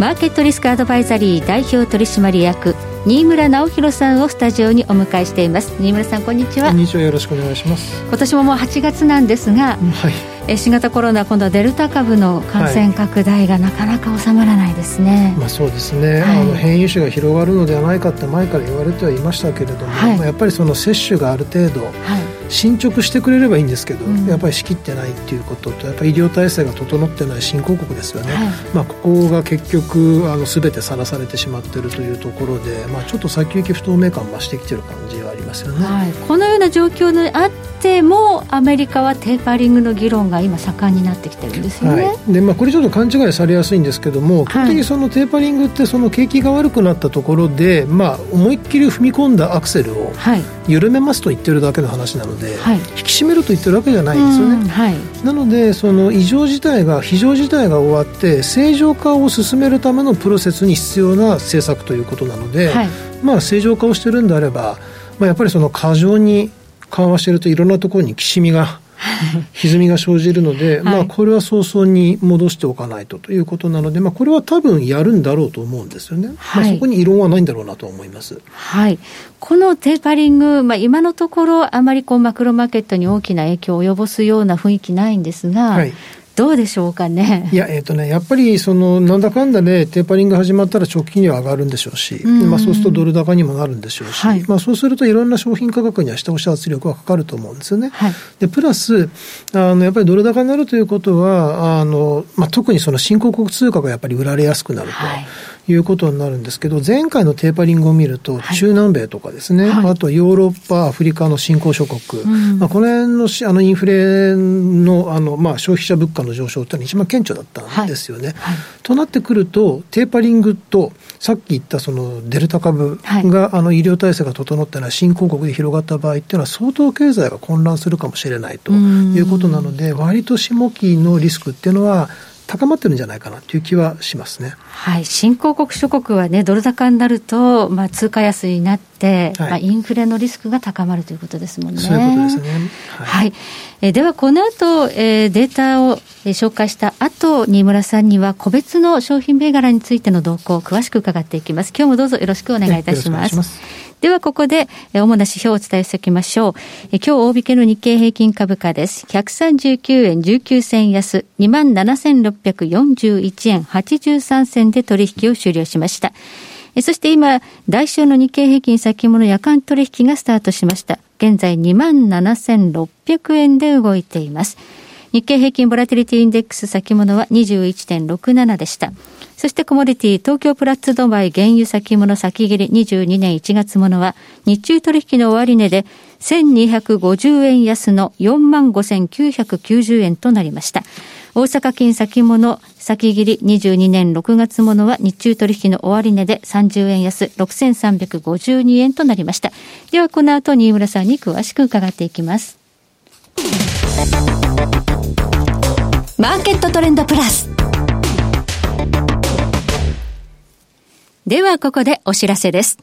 マーケットリスクアドバイザリー代表取締役新村直弘さんをスタジオにお迎えしています。新村さんこんにちは。こんにちは。よろしくお願いします。今年ももう8月なんですが、はい。新型コロナ今度はデルタ株の感染拡大がなかなか収まらないですね、はい、まあ、そうですね、はい、あの変異種が広がるのではないかって前から言われてはいましたけれども、はい、まあ、やっぱりその接種がある程度、進捗してくれればいいんですけど、うん、やっぱり仕切ってないっていうこととやっぱり医療体制が整ってない新興国ですよね、まあ、ここが結局あの全てさらされてしまっているというところで、まあ、ちょっと先行き不透明感増してきてる感じはありますよね、このような状況であってもアメリカはテーパリングの議論が今盛んになってきてるんですよね、はい、でまあ、これちょっと勘違いされやすいんですけども、基本的にそのテーパリングってその景気が悪くなったところで、まあ、思いっきり踏み込んだアクセルを緩めますと言ってるだけの話なので、はい、引き締めると言ってるわけじゃないんですよね、はい、なのでその異常事態が非常事態が終わって正常化を進めるためのプロセスに必要な政策ということなので、まあ、正常化をしてるんであれば、まあ、やっぱりその過剰に緩和してるといろんなところにきしみが 歪みが生じるので、はい、まあ、これは早々に戻しておかないとということなので、まあ、これは多分やるんだろうと思うんですよね、はい、まあ、そこに異論はないんだろうなと思います、はい、このテーパリング、まあ、今のところ、あまりこうマクロマーケットに大きな影響を及ぼすような雰囲気ないんですが、はい、どうでしょうかね。いや、えっ、ー、とね、やっぱり、その、なんだかんだで、テーパリング始まったら直近には上がるんでしょうし、うんまあ、そうするとドル高にもなるんでしょうし、はい、まあ、そうするといろんな商品価格には下押し圧力がかかると思うんですよね。はい、で、プラス、あの、やっぱりドル高になるということは、あの、まあ、特にその新興国通貨がやっぱり売られやすくなると。はいいうことになるんですけど、前回のテーパリングを見ると、中南米とかですね、はい、あとヨーロッパ、アフリカの新興諸国、うん、まあ、この辺のあのインフレのあの、まあ、消費者物価の上昇っていうのは一番顕著だったんですよね。はい。はい、となってくると、テーパリングと、さっき言ったそのデルタ株が、あの医療体制が整ってない新興国で広がった場合っていうのは、相当経済が混乱するかもしれないということなので、割と下期のリスクっていうのは、高まってるんじゃないかなという気はしますね。はい、新興国諸国はね、ドル高になると、まあ、通貨安になって、はい、まあ、インフレのリスクが高まるということですもんね。そういうことですね。はい。はい、えでは、この後、えー、データを、えー、紹介した後、新村さんには、個別の商品銘柄についての動向を詳しく伺っていきます。今日もどうぞよろしくお願いいたします。では、ここで、主な指標をお伝えしておきましょう。今日、大引けの日経平均株価です。139円19銭安、27,641円83銭で取引を終了しました。そして今、来週の日経平均先物夜間取引がスタートしました。現在27,600円で動いています。日経平均ボラティリティインデックス先物は21.67でした。そしてコモディティ、東京プラッツドバイ原油先物先切り22年1月ものは、日中取引の終値で1250円安の45,990円となりました。大阪金先物先切り22年6月ものは日中取引の終値で30円安6352円となりました。ではこの後新村さんに詳しく伺っていきます。マーケットトレンドプラス。ではここでお知らせです。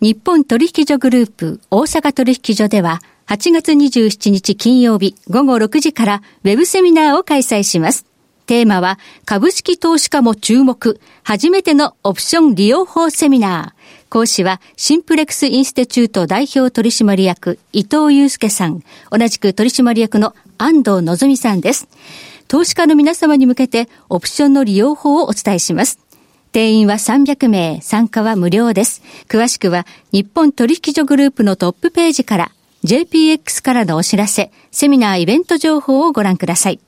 日本取引所グループ大阪取引所では8月27日金曜日午後6時からウェブセミナーを開催します。テーマは株式投資家も注目初めてのオプション利用法セミナー。講師はシンプレックスインスティチュート代表取締役伊藤祐介さん、同じく取締役の安藤のぞみさんです。投資家の皆様に向けてオプションの利用法をお伝えします。定員は300名、参加は無料です。詳しくは、日本取引所グループのトップページから、JPX からのお知らせ、セミナーイベント情報をご覧ください。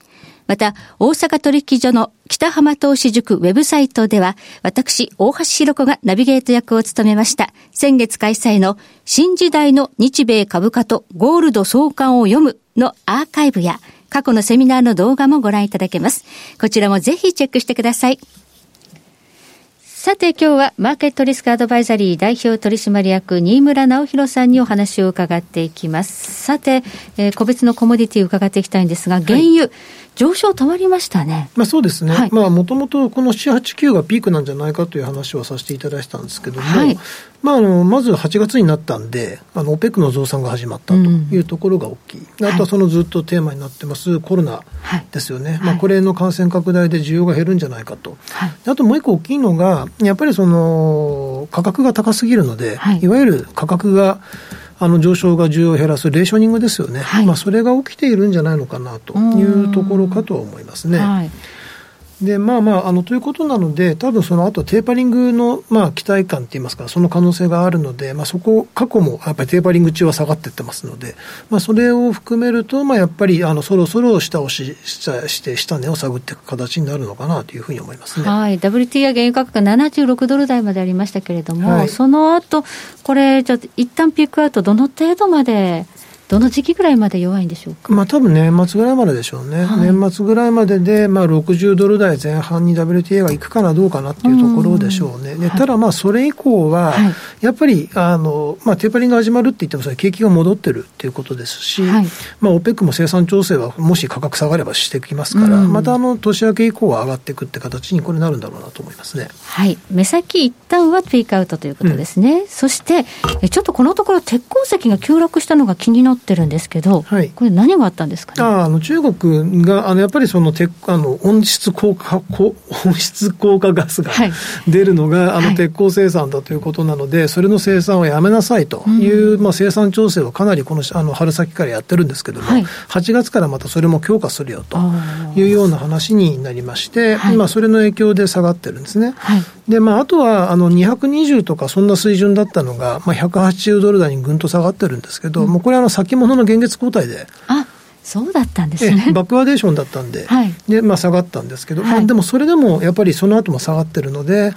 また、大阪取引所の北浜投資塾ウェブサイトでは、私、大橋弘子がナビゲート役を務めました。先月開催の新時代の日米株価とゴールド相関を読むのアーカイブや、過去のセミナーの動画もご覧いただけます。こちらもぜひチェックしてください。さて今日はマーケットリスクアドバイザリー代表取締役新村直弘さんにお話を伺っていきます。さて、えー、個別のコモディティ伺っていきたいんですが、原油、はい上昇止まりましたね。まあそうですね。はい、まあもともとこの7、8、9がピークなんじゃないかという話をさせていただいたんですけども、はい、まああの、まず8月になったんで、あの、OPEC の増産が始まったというところが大きい。うん、あとはそのずっとテーマになってますコロナですよね。はい、まあこれの感染拡大で需要が減るんじゃないかと。あともう一個大きいのが、やっぱりその、価格が高すぎるので、い、わゆる価格が、あの上昇が需要を減らすレーショニングですよね、はい、まあ、それが起きているんじゃないのかなというところかと思いますね。はいでまあまあ、あのということなので、多分その後テーパリングの、まあ、期待感といいますか、その可能性があるので、まあ、そこ、過去もやっぱりテーパリング中は下がっていってますので、まあ、それを含めると、まあ、やっぱりあのそろそろ下押しして、下値を探っていく形になるのかなというふうに思いますね、はい、WTI 原油価格が76ドル台までありましたけれども、はい、その後これ、じゃ一旦ピークアウト、どの程度までどの時期ぐらいまで弱いんでしょうか、まあ多分年末ぐらいまででしょうね、はい、年末ぐらいまでで、まあ、60ドル台前半に WTA がいくかなどうかなっていうところでしょうね、でただ、まあそれ以降は、やっぱりあの、まあ、テーパリングが始まるって言っても、それ、景気が戻ってるっていうことですし、はい、まあ、OPEC も生産調整は、もし価格下がればしてきますから、またあの年明け以降は上がっていくって形にこれなるんだろうなと思いますね。はい、目先一旦はピークアウトということですね、うん、そしてちょっとこのところ、鉄鉱石が急落したのが気になってるんですけど、はい、これ、何があったんですか、ね、ああの中国があのやっぱりその鉄あの温室効果温室効果ガスが出るのが、はい、あの鉄鋼生産だということなので、それの生産をやめなさいという、うん、まあ、生産調整をかなりこのあの春先からやってるんですけども、はい、8月からまたそれも強化するよというような話になりまして、はい、まあ、それの影響で下がってるんですね。でまあ、あとはあの220とかそんな水準だったのが、まあ、180ドル台にぐんと下がってるんですけど、うん、もうこれはあの先物の現月交代で。あそうだったんですね。バックワーデーションだったんで、はい、でまあ、下がったんですけど、はい、まあ、でもそれでもやっぱりその後も下がってるので、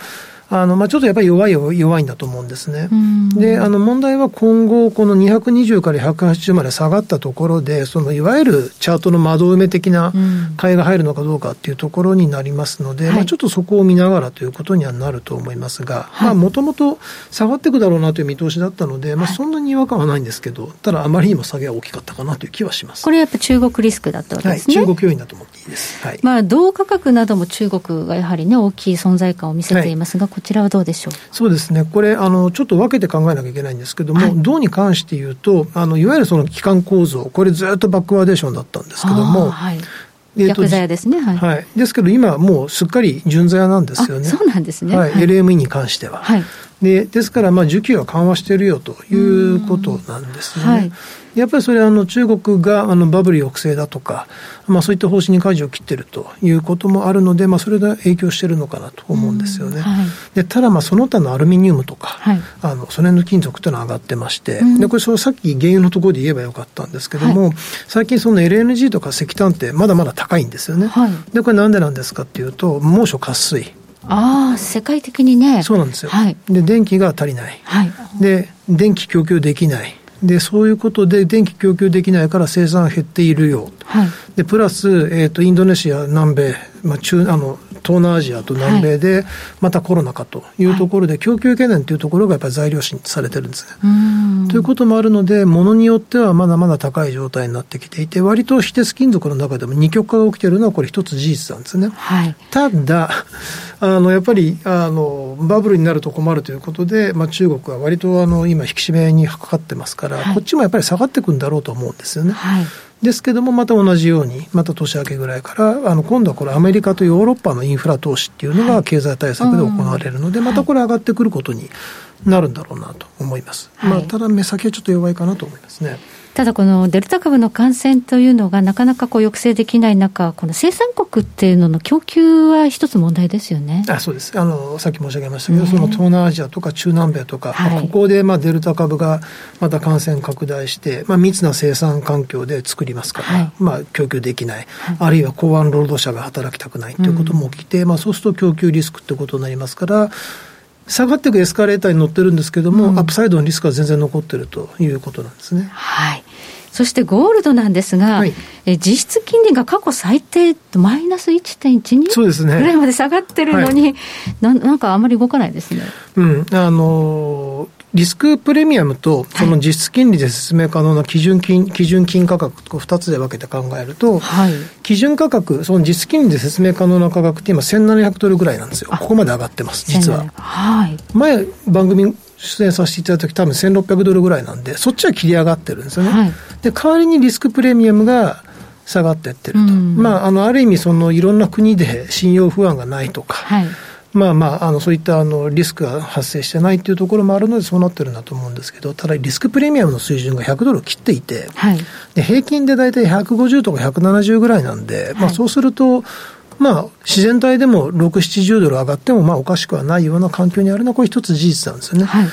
あのまあ、ちょっとやっぱり弱い弱いんだと思うんですね。で、あの問題は今後、この220から180まで下がったところで、そのいわゆるチャートの窓埋め的な買いが入るのかどうかっていうところになりますので、まあ、ちょっとそこを見ながらということにはなると思いますが、もともと下がっていくだろうなという見通しだったので、まあ、そんなに違和感はないんですけど、ただ、あまりにも下げは大きかったかなという気はします。これやっぱ中国リスクだったわけですね。はい、中国要因だと思っていいです。はい、まあ、銅価格なども中国がやはりね、大きい存在感を見せていますが、こちらはどうでしょう？そうですね、これあの、ちょっと分けて考えなきゃいけないんですけども、はい、銅に関して言うと、あのいわゆるその機関構造、これずっとバックワーデーションだったんですけども、はい。えー、逆座屋ですね、はい、はい、ですけど、今、もうすっかり純座屋なんですよね。そうなんですね。はい、LME に関しては。はい、でですから、需給は緩和しているよということなんですよね。はいやっぱりそれはあの中国があのバブル抑制だとか、まあ、そういった方針に舵を切っているということもあるので、まあ、それが影響しているのかなと思うんですよね。はい、でただ、その他のアルミニウムとか、はい、あのその辺の金属というのは上がってまして、うん、でこれそのさっき原油のところで言えばよかったんですけども、はい、最近その LNG とか石炭ってまだまだ高いんですよね。でこれなんでなんですかっていうと猛暑渇水。ああ、世界的にね。そうなんですよ。はい、で、電気が足りない。はい、で、電気供給できない。でそういうことで電気供給できないから生産減っているよ、はい、でプラス、えーと、インドネシア、南米、まあ、中あの東南アジアと南米で、またコロナかというところで、供給懸念というところがやっぱり材料視されてるんですね。ということもあるので、ものによってはまだまだ高い状態になってきていて、割と非鉄金属の中でも二極化が起きているのは、これ、一つ事実なんですね。はい、ただあの、やっぱりあのバブルになると困るということで、まあ、中国は割とあの今、引き締めにかかってますから、はい、こっちもやっぱり下がっていくんだろうと思うんですよね。はいですけども、また同じように、また年明けぐらいから、あの今度はこれ、アメリカとヨーロッパのインフラ投資っていうのが経済対策で行われるので、またこれ、上がってくることになるんだろうなと思います。まあ、ただ、目先はちょっと弱いかなと思いますね。ただこのデルタ株の感染というのがなかなかこう抑制できない中、この生産国っていうのの供給は一つ問題ですよね。あそうです。あの。さっき申し上げましたけど、ね、その東南アジアとか中南米とか、はい。まあ、ここでまあデルタ株がまた感染拡大して、まあ、密な生産環境で作りますから、はい、まあ、供給できない、はい、あるいは港湾労働者が働きたくないということも起きて、うん、まあ、そうすると供給リスクということになりますから、下がっていくエスカレーターに乗ってるんですけども、うん、アップサイドのリスクは全然残ってるということなんですね。はいそしてゴールドなんですが、はい、え実質金利が過去最低マイナス1.12そうですね。ぐらいまで下がってるのに、はい、ななんかあまり動かないですね。うん、あのリスクプレミアムと、その実質金利で説明可能な基準金、基準金価格と2つで分けて考えると、はい、基準価格、その実質金利で説明可能な価格って今1700ドルぐらいなんですよ。ここまで上がってます、実は。はい、前、番組出演させていただいた時多分1600ドルぐらいなんで、そっちは切り上がってるんですよね。はい、で、代わりにリスクプレミアムが下がっていってると。まあ、あの、ある意味、その、いろんな国で信用不安がないとか、はい。まあまあ、あのそういったあのリスクが発生してないっていうところもあるので、そうなってるんだと思うんですけど、ただ、リスクプレミアムの水準が100ドルを切っていて、はい、で平均で大体150とか170ぐらいなんで、はい、まあ、そうすると、まあ、自然体でも6、70ドル上がっても、まあ、おかしくはないような環境にあるのは、これ一つ事実なんですよね。はい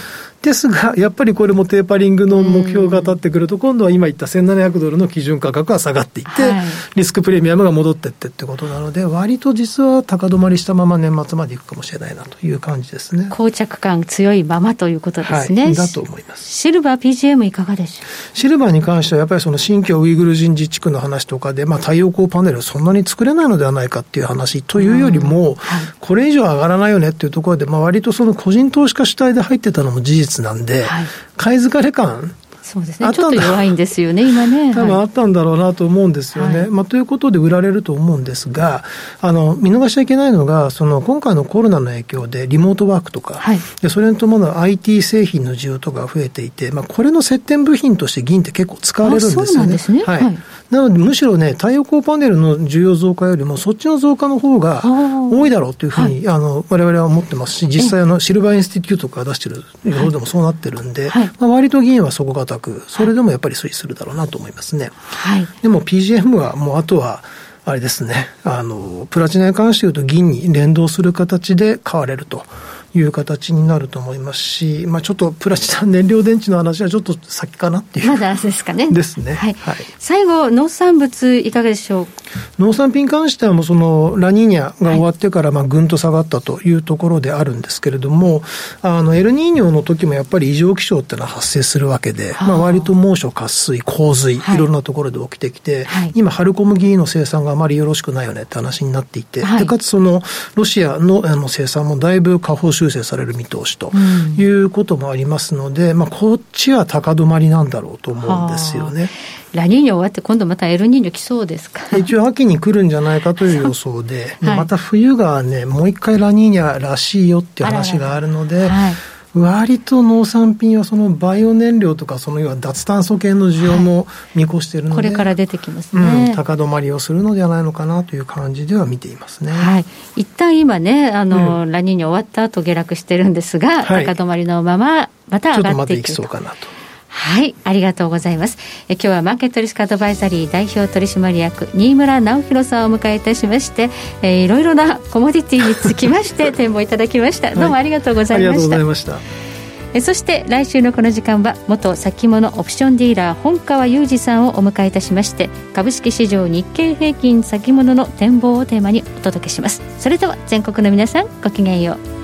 ですが、やっぱりこれもテーパリングの目標が立ってくると、今度は今言った1700ドルの基準価格は下がっていって、はい、リスクプレミアムが戻っていってってことなので、割と実は高止まりしたまま年末までいくかもしれないなという感じですね。膠着感強いままということですね。はい、だと思います。シルバー PGM いかがでしょう？シルバーに関しては、やっぱりその新疆ウイグル人自治区の話とかで、まあ、太陽光パネルそんなに作れないのではないかっていう話というよりも、はい、これ以上上がらないよねっていうところで、まあ、割とその個人投資家主体で入ってたのも事実なんで、はい。買い疲れ感そうですね、ちょっと弱いんですよね、今ね。多分あったんだろうなと思うんですよね。はい、まあ、ということで売られると思うんですが、あの見逃しちゃいけないのが、その今回のコロナの影響でリモートワークとか、はい、でそれに伴う IT 製品の需要とかが増えていて、まあ、これの接点部品として銀って結構使われるんですよね。なので、むしろね、太陽光パネルの需要増加よりも、そっちの増加の方が多いだろうというふうに、はい、あの我々は思ってますし、実際あの、シルバーインスティテュートが出してるところでもそうなってるんで、はい、まあ、割と銀は底堅く、それでもやっぱり推移するだろうなと思いますね。はい、でも PGM はもうあとは、あれですね、あの、プラチナに関して言うと銀に連動する形で買われると。いう形になると思いますし、まあ、ちょっとプラチナ 燃料電池の話はちょっと先かなっていう。まだですかね。ですね。はい。はい、最後、農産物いかがでしょう？農産品に関してはもうそのラニーニャが終わってからまあぐんと下がったというところであるんですけれども、あのエルニーニョの時もやっぱり異常気象っていうのは発生するわけで、まあ割と猛暑、渇水、洪水、いろんなところで起きてきて、はい、今春小麦の生産があまりよろしくないよねって話になっていて、はい、でかつそのロシアのあの生産もだいぶ下方修正される見通しということもありますので、まあこっちは高止まりなんだろうと思うんですよね。ラニーニョ終わって、今度またエルニーニョ来そうですか？一応、秋に来るんじゃないかという予想で、はい、また冬がね、もう一回ラニーニャらしいよっていう話があるので、はい、割と農産品はそのバイオ燃料とか、その要は脱炭素系の需要も見越しているので、これから出てきますね、うん、高止まりをするのではないのかなという感じでは見ていますね。はい、一旦今ね、あの、うん、ラニーニャ終わった後下落してるんですが、高止まりのまま、また上がっていくと。ちょっとまたいきそうかなと。はい、ありがとうございます。え今日はマーケットリスクアドバイザリー代表取締役新村直弘さんをお迎えいたしまして、えー、いろいろなコモディティにつきまして 展望いただきました。どうもありがとうございました。はい、ありがとうございました。えそして来週のこの時間は元先物オプションディーラー本川裕二さんをお迎えいたしまして株式市場日経平均先物の展望をテーマにお届けしますそれでは全国の皆さんごきげんよう